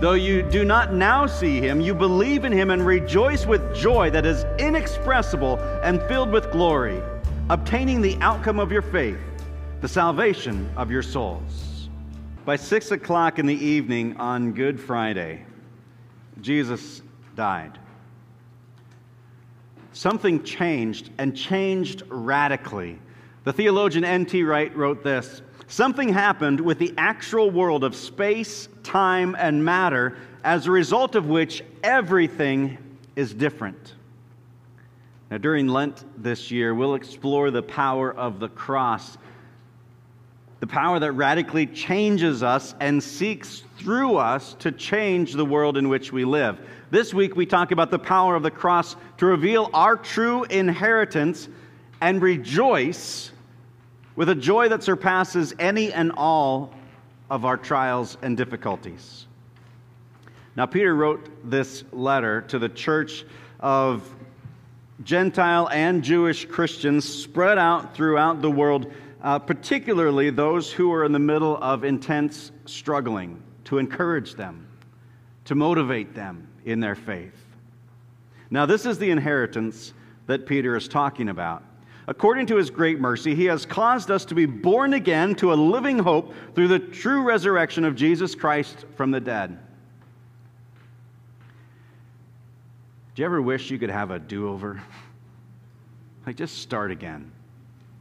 Though you do not now see him, you believe in him and rejoice with joy that is inexpressible and filled with glory, obtaining the outcome of your faith, the salvation of your souls. By six o'clock in the evening on Good Friday, Jesus died. Something changed and changed radically. The theologian N.T. Wright wrote this Something happened with the actual world of space, time, and matter, as a result of which everything is different. Now, during Lent this year, we'll explore the power of the cross, the power that radically changes us and seeks through us to change the world in which we live. This week, we talk about the power of the cross to reveal our true inheritance and rejoice with a joy that surpasses any and all of our trials and difficulties. Now, Peter wrote this letter to the church of Gentile and Jewish Christians spread out throughout the world, uh, particularly those who are in the middle of intense struggling, to encourage them, to motivate them in their faith. Now, this is the inheritance that Peter is talking about according to his great mercy, he has caused us to be born again to a living hope through the true resurrection of Jesus Christ from the dead. Do you ever wish you could have a do over? Like, just start again.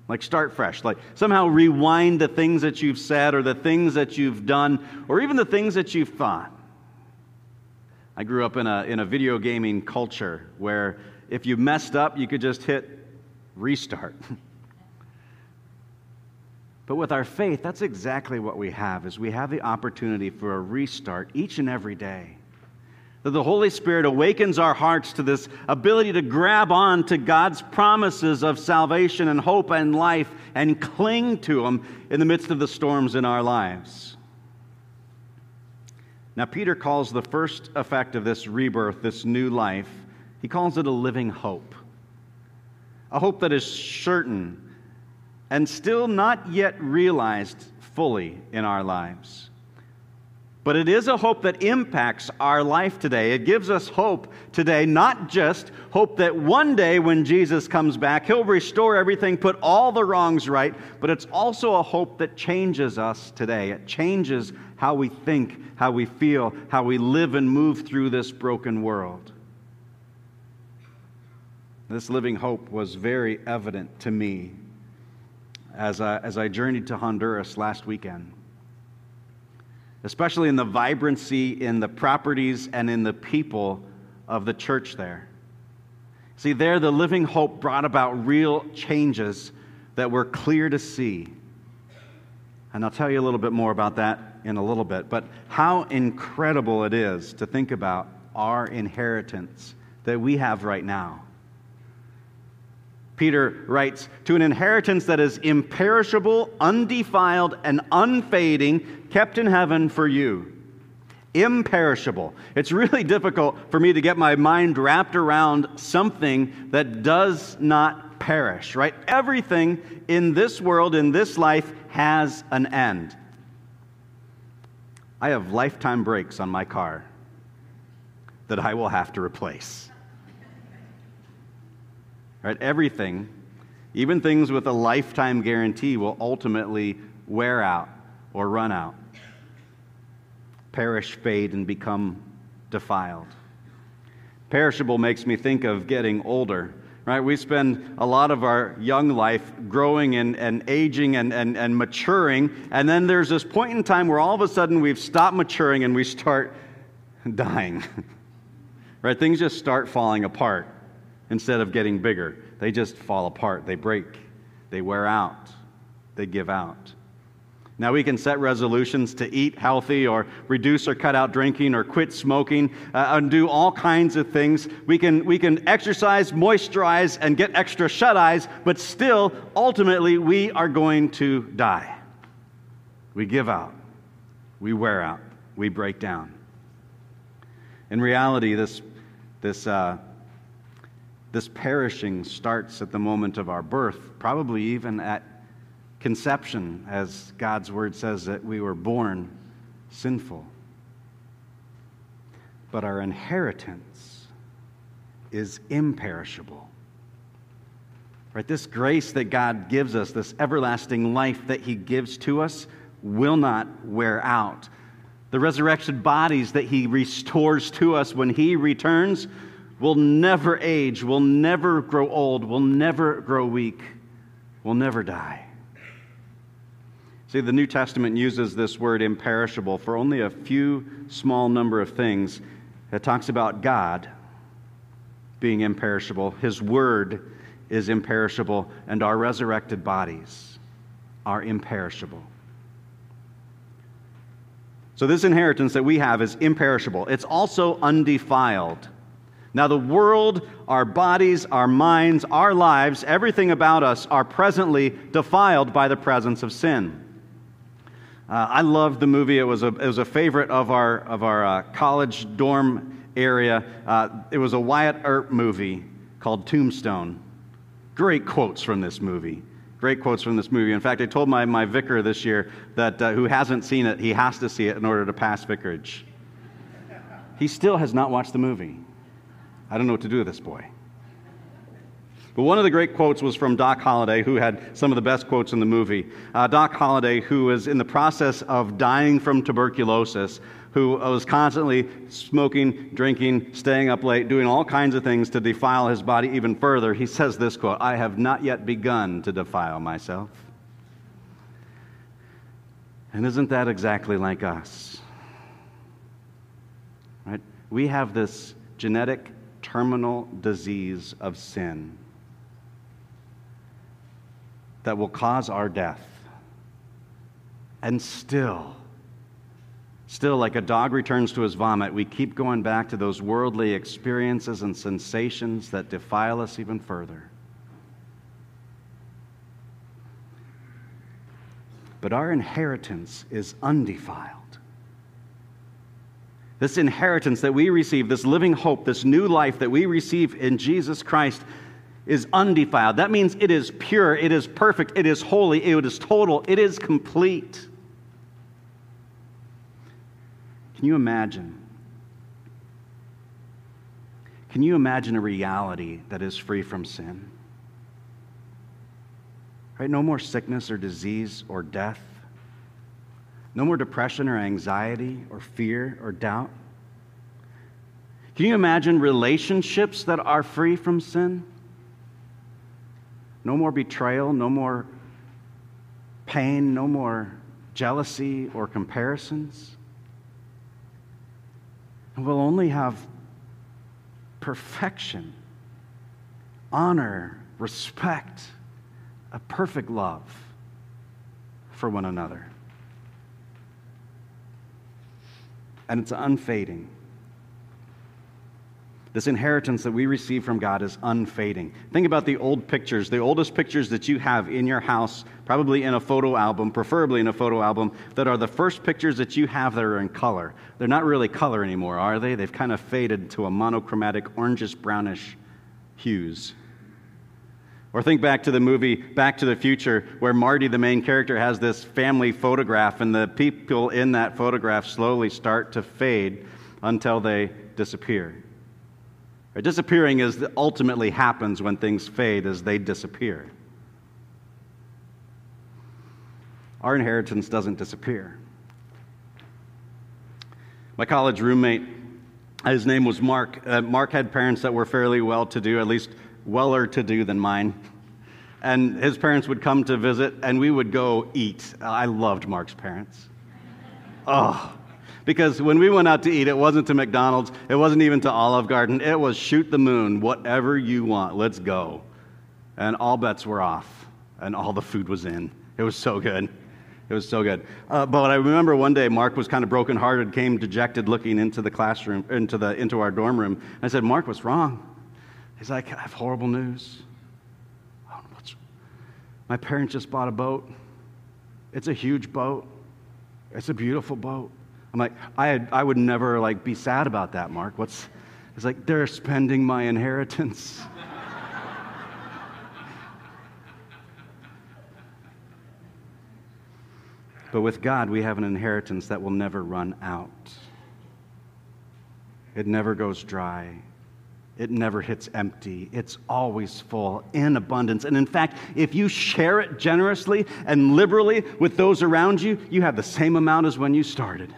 Like, start fresh. Like, somehow rewind the things that you've said or the things that you've done or even the things that you've thought. I grew up in a, in a video gaming culture where if you messed up, you could just hit restart. but with our faith, that's exactly what we have is we have the opportunity for a restart each and every day. That the Holy Spirit awakens our hearts to this ability to grab on to God's promises of salvation and hope and life and cling to them in the midst of the storms in our lives. Now, Peter calls the first effect of this rebirth, this new life, he calls it a living hope a hope that is certain and still not yet realized fully in our lives. But it is a hope that impacts our life today. It gives us hope today, not just hope that one day when Jesus comes back, he'll restore everything, put all the wrongs right, but it's also a hope that changes us today. It changes how we think, how we feel, how we live and move through this broken world. This living hope was very evident to me as I, as I journeyed to Honduras last weekend, especially in the vibrancy in the properties and in the people of the church there. See, there, the living hope brought about real changes that were clear to see. And I'll tell you a little bit more about that in a little bit. But how incredible it is to think about our inheritance that we have right now. Peter writes, to an inheritance that is imperishable, undefiled, and unfading, kept in heaven for you. Imperishable. It's really difficult for me to get my mind wrapped around something that does not perish, right? Everything in this world, in this life, has an end. I have lifetime brakes on my car that I will have to replace. Right? Everything, even things with a lifetime guarantee, will ultimately wear out or run out, perish, fade, and become defiled. Perishable makes me think of getting older right? We spend a lot of our young life growing and, and aging and, and, and maturing. And then there's this point in time where all of a sudden we've stopped maturing and we start dying, right? Things just start falling apart instead of getting bigger. They just fall apart, they break, they wear out, they give out. Now, we can set resolutions to eat healthy or reduce or cut out drinking or quit smoking uh, and do all kinds of things. We can, we can exercise, moisturize, and get extra shut eyes, but still, ultimately, we are going to die. We give out, we wear out, we break down. In reality, this, this, uh, this perishing starts at the moment of our birth, probably even at conception, as God's word says that we were born sinful. But our inheritance is imperishable. Right? This grace that God gives us, this everlasting life that He gives to us, will not wear out. The resurrection bodies that He restores to us when He returns will never age, will never grow old, will never grow weak, will never die. See, the New Testament uses this word imperishable for only a few small number of things. It talks about God being imperishable, His Word is imperishable, and our resurrected bodies are imperishable. So, this inheritance that we have is imperishable. It's also undefiled. Now, the world, our bodies, our minds, our lives, everything about us are presently defiled by the presence of sin. Uh, I loved the movie. It was a, it was a favorite of our, of our uh, college dorm area. Uh, it was a Wyatt Earp movie called Tombstone. Great quotes from this movie. Great quotes from this movie. In fact, I told my, my vicar this year that uh, who hasn't seen it, he has to see it in order to pass vicarage. He still has not watched the movie. I don't know what to do with this boy. But one of the great quotes was from Doc Holliday, who had some of the best quotes in the movie. Uh, Doc Holliday, who was in the process of dying from tuberculosis, who was constantly smoking, drinking, staying up late, doing all kinds of things to defile his body even further, he says this quote I have not yet begun to defile myself. And isn't that exactly like us? Right? We have this genetic terminal disease of sin that will cause our death. And still, still, like a dog returns to his vomit, we keep going back to those worldly experiences and sensations that defile us even further. But our inheritance is undefiled. This inheritance that we receive, this living hope, this new life that we receive in Jesus Christ, is undefiled. That means it is pure, it is perfect, it is holy, it is total, it is complete. Can you imagine? Can you imagine a reality that is free from sin? Right? No more sickness or disease or death. No more depression or anxiety or fear or doubt. Can you imagine relationships that are free from sin? No more betrayal, no more pain, no more jealousy or comparisons. We'll only have perfection, honor, respect, a perfect love for one another. And it's unfading. This inheritance that we receive from God is unfading. Think about the old pictures, the oldest pictures that you have in your house, probably in a photo album, preferably in a photo album, that are the first pictures that you have that are in color. They're not really color anymore, are they? They've kind of faded to a monochromatic orangish brownish hues. Or think back to the movie Back to the Future, where Marty, the main character, has this family photograph, and the people in that photograph slowly start to fade until they disappear. Disappearing is ultimately happens when things fade as they disappear. Our inheritance doesn't disappear. My college roommate His name was Mark. Uh, Mark had parents that were fairly well to do, at least weller to do than mine. And his parents would come to visit, and we would go eat. I loved Mark's parents. Oh, because when we went out to eat, it wasn't to McDonald's, it wasn't even to Olive Garden, it was shoot the moon, whatever you want, let's go. And all bets were off, and all the food was in. It was so good. It was so good. Uh, but I remember one day Mark was kind of brokenhearted, came dejected, looking into the classroom, into the into our dorm room. I said, "Mark, what's wrong?" He's like, "I have horrible news. Oh, my parents just bought a boat. It's a huge boat. It's a beautiful boat." I'm like, I, had, I would never like be sad about that, Mark. What's? It's like they're spending my inheritance. But with God, we have an inheritance that will never run out. It never goes dry. It never hits empty. It's always full in abundance. And in fact, if you share it generously and liberally with those around you, you have the same amount as when you started.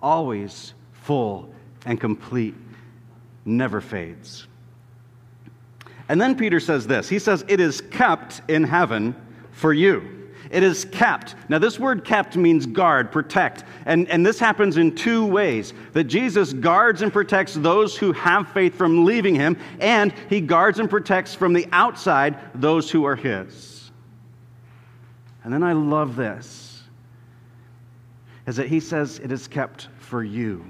Always full and complete, never fades. And then Peter says this He says, It is kept in heaven for you. It is kept. Now, this word kept means guard, protect. And, and this happens in two ways that Jesus guards and protects those who have faith from leaving him, and he guards and protects from the outside those who are his. And then I love this is that he says it is kept for you.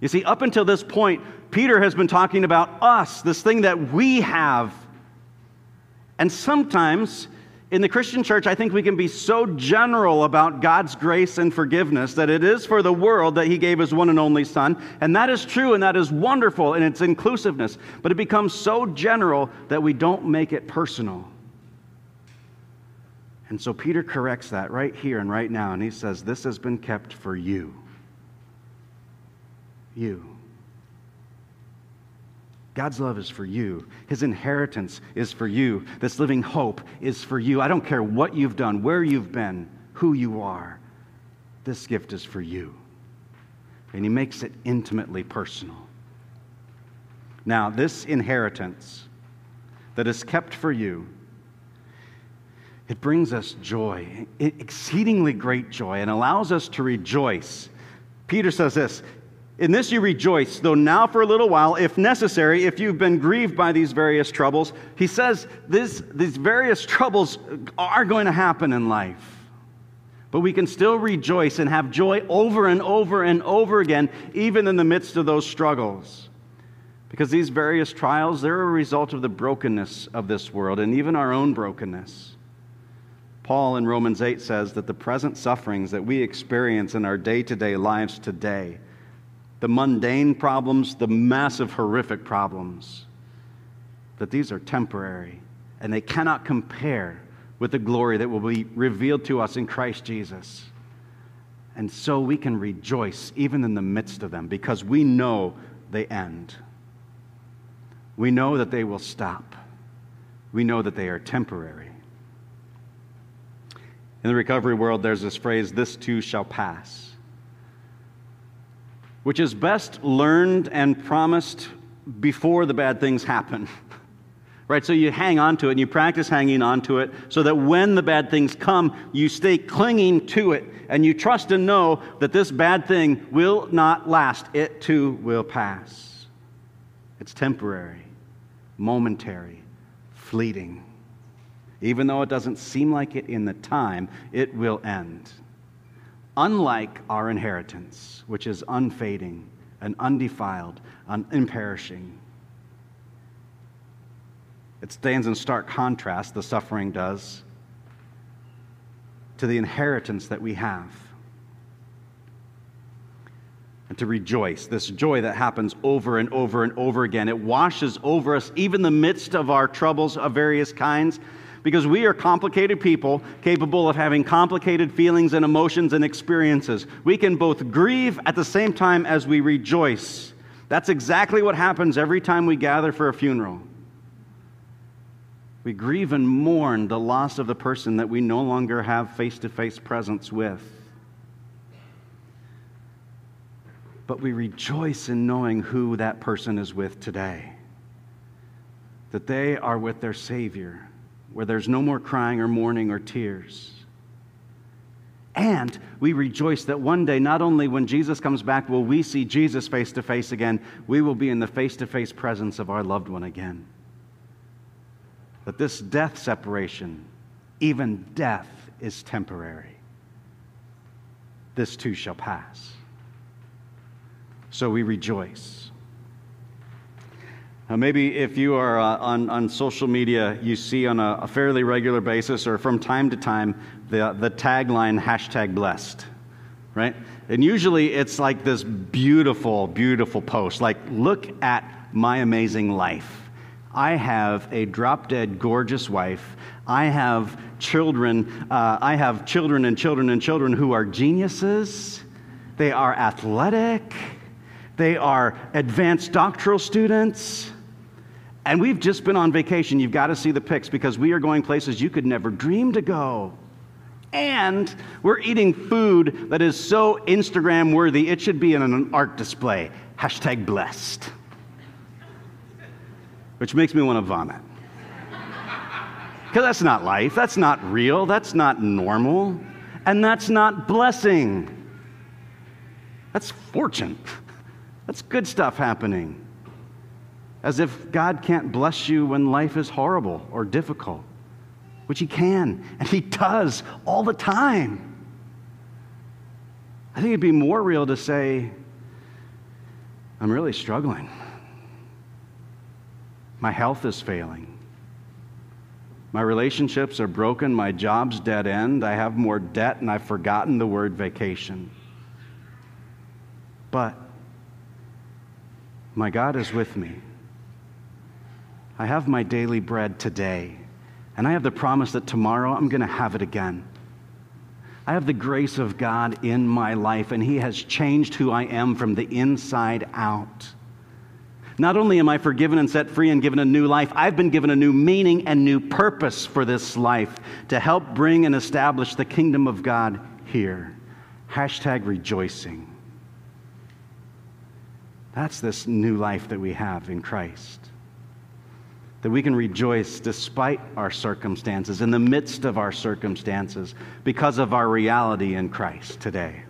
You see, up until this point, Peter has been talking about us, this thing that we have. And sometimes in the Christian church, I think we can be so general about God's grace and forgiveness that it is for the world that He gave His one and only Son. And that is true and that is wonderful in its inclusiveness. But it becomes so general that we don't make it personal. And so Peter corrects that right here and right now. And he says, This has been kept for you. You. God's love is for you. His inheritance is for you. This living hope is for you. I don't care what you've done, where you've been, who you are. This gift is for you. And he makes it intimately personal. Now, this inheritance that is kept for you, it brings us joy, exceedingly great joy, and allows us to rejoice. Peter says this in this you rejoice, though now for a little while, if necessary, if you've been grieved by these various troubles. He says this, these various troubles are going to happen in life. But we can still rejoice and have joy over and over and over again, even in the midst of those struggles. Because these various trials, they're a result of the brokenness of this world and even our own brokenness. Paul in Romans 8 says that the present sufferings that we experience in our day to day lives today the mundane problems, the massive, horrific problems, that these are temporary and they cannot compare with the glory that will be revealed to us in Christ Jesus. And so we can rejoice even in the midst of them because we know they end. We know that they will stop. We know that they are temporary. In the recovery world, there's this phrase, this too shall pass which is best learned and promised before the bad things happen. right? So you hang on to it and you practice hanging on to it so that when the bad things come, you stay clinging to it and you trust and know that this bad thing will not last. It too will pass. It's temporary, momentary, fleeting. Even though it doesn't seem like it in the time, it will end unlike our inheritance, which is unfading and undefiled and imperishing. It stands in stark contrast, the suffering does, to the inheritance that we have. And to rejoice, this joy that happens over and over and over again. It washes over us, even the midst of our troubles of various kinds because we are complicated people capable of having complicated feelings and emotions and experiences. We can both grieve at the same time as we rejoice. That's exactly what happens every time we gather for a funeral. We grieve and mourn the loss of the person that we no longer have face to face presence with. but we rejoice in knowing who that person is with today. That they are with their Savior, where there's no more crying or mourning or tears. And we rejoice that one day, not only when Jesus comes back will we see Jesus face to face again, we will be in the face to face presence of our loved one again. That this death separation, even death, is temporary. This too shall pass. So we rejoice. Now, maybe if you are uh, on, on social media, you see on a, a, fairly regular basis or from time to time the, the tagline hashtag blessed, right? And usually it's like this beautiful, beautiful post like, look at my amazing life. I have a drop dead gorgeous wife. I have children. Uh, I have children and children and children who are geniuses. They are athletic. They are advanced doctoral students. And we've just been on vacation. You've got to see the pics because we are going places you could never dream to go. And we're eating food that is so Instagram worthy, it should be in an art display. Hashtag blessed. Which makes me want to vomit. Because that's not life. That's not real. That's not normal. And that's not blessing. That's fortune. That's good stuff happening as if God can't bless you when life is horrible or difficult, which He can, and He does all the time. I think it'd be more real to say, I'm really struggling. My health is failing. My relationships are broken. My job's dead end. I have more debt, and I've forgotten the word vacation. But my God is with me. I have my daily bread today, and I have the promise that tomorrow I'm going to have it again. I have the grace of God in my life, and He has changed who I am from the inside out. Not only am I forgiven and set free and given a new life, I've been given a new meaning and new purpose for this life to help bring and establish the kingdom of God here. Hashtag rejoicing. That's this new life that we have in Christ that we can rejoice despite our circumstances, in the midst of our circumstances, because of our reality in Christ today.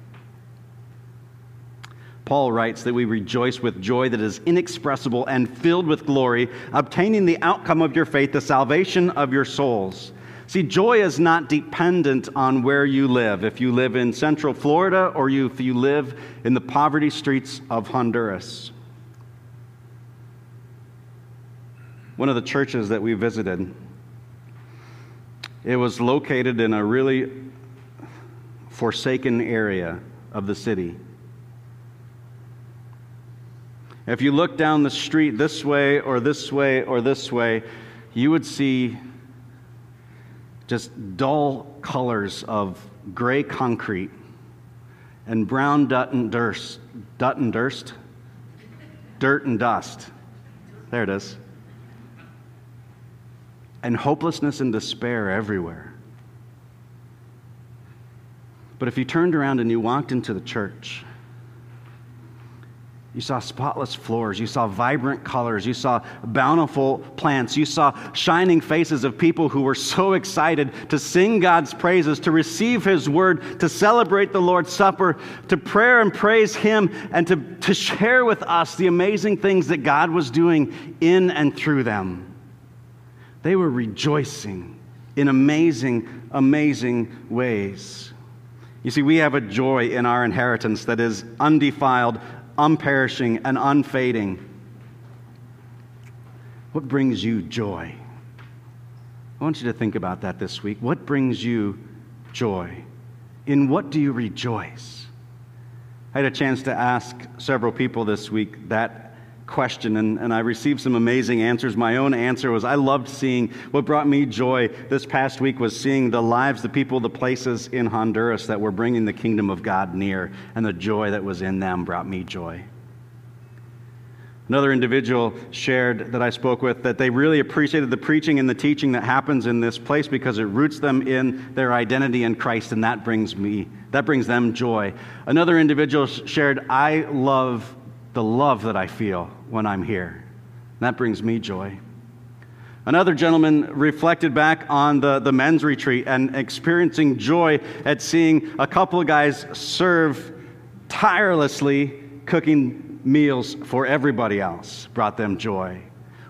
Paul writes that we rejoice with joy that is inexpressible and filled with glory, obtaining the outcome of your faith, the salvation of your souls. See, joy is not dependent on where you live. If you live in Central Florida or if you live in the poverty streets of Honduras. One of the churches that we visited. It was located in a really forsaken area of the city. If you look down the street this way or this way or this way, you would see just dull colors of gray concrete and brown Dutton Durst. Dutton Durst? Dirt and dust. There it is and hopelessness and despair everywhere. But if you turned around and you walked into the church, you saw spotless floors. You saw vibrant colors. You saw bountiful plants. You saw shining faces of people who were so excited to sing God's praises, to receive His word, to celebrate the Lord's Supper, to pray and praise Him, and to, to share with us the amazing things that God was doing in and through them. They were rejoicing in amazing, amazing ways. You see, we have a joy in our inheritance that is undefiled, unperishing, and unfading. What brings you joy? I want you to think about that this week. What brings you joy? In what do you rejoice? I had a chance to ask several people this week that question, and, and I received some amazing answers. My own answer was I loved seeing what brought me joy this past week was seeing the lives, the people, the places in Honduras that were bringing the kingdom of God near, and the joy that was in them brought me joy. Another individual shared that I spoke with that they really appreciated the preaching and the teaching that happens in this place because it roots them in their identity in Christ, and that brings me, that brings them joy. Another individual shared, I love the love that I feel when I'm here. And that brings me joy. Another gentleman reflected back on the, the men's retreat and experiencing joy at seeing a couple of guys serve tirelessly cooking meals for everybody else, brought them joy.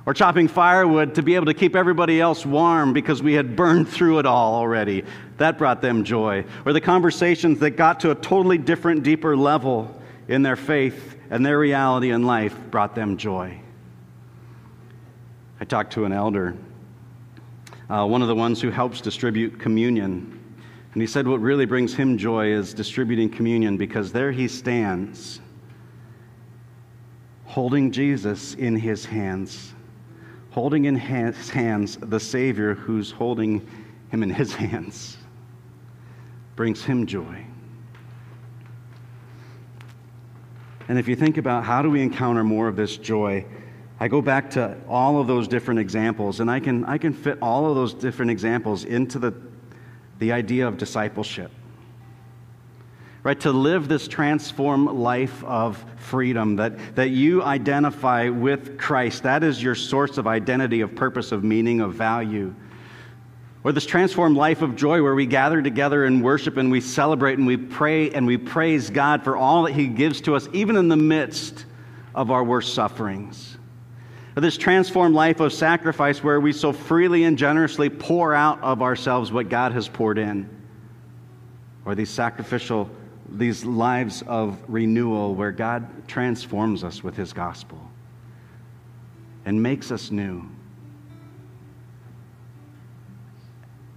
Or chopping firewood to be able to keep everybody else warm because we had burned through it all already. That brought them joy. Or the conversations that got to a totally different, deeper level in their faith and their reality in life brought them joy. I talked to an elder, uh, one of the ones who helps distribute communion. And he said what really brings him joy is distributing communion because there he stands, holding Jesus in his hands, holding in his hands the Savior who's holding him in his hands. Brings him joy. And if you think about how do we encounter more of this joy, I go back to all of those different examples, and I can, I can fit all of those different examples into the, the idea of discipleship. Right? To live this transform life of freedom, that, that you identify with Christ. That is your source of identity, of purpose, of meaning, of value. Or this transformed life of joy where we gather together and worship and we celebrate and we pray and we praise God for all that He gives to us, even in the midst of our worst sufferings Or this transformed life of sacrifice where we so freely and generously pour out of ourselves what God has poured in, or these sacrificial, these lives of renewal where God transforms us with His gospel and makes us new.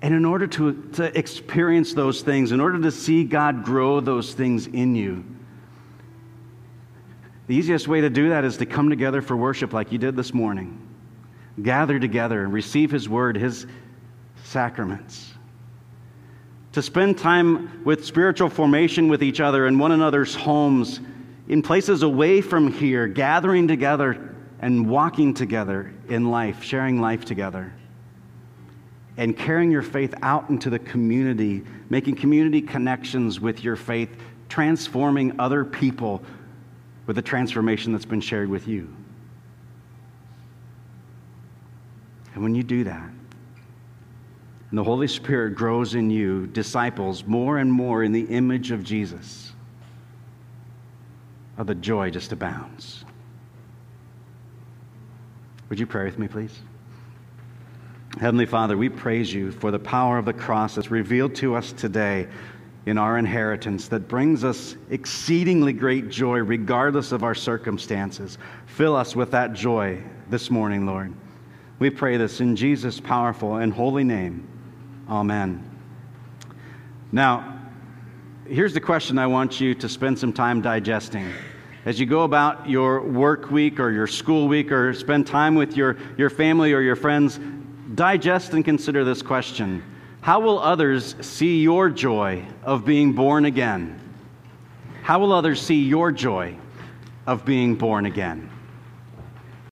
And in order to, to experience those things, in order to see God grow those things in you, the easiest way to do that is to come together for worship like you did this morning. Gather together and receive His word, His sacraments. To spend time with spiritual formation with each other in one another's homes, in places away from here, gathering together and walking together in life, sharing life together. And carrying your faith out into the community, making community connections with your faith, transforming other people with the transformation that's been shared with you. And when you do that, and the Holy Spirit grows in you, disciples more and more in the image of Jesus, oh, the joy just abounds. Would you pray with me, please? Heavenly Father, we praise you for the power of the cross that's revealed to us today in our inheritance that brings us exceedingly great joy regardless of our circumstances. Fill us with that joy this morning, Lord. We pray this in Jesus' powerful and holy name. Amen. Now, here's the question I want you to spend some time digesting. As you go about your work week or your school week or spend time with your, your family or your friends, digest and consider this question how will others see your joy of being born again? How will others see your joy of being born again?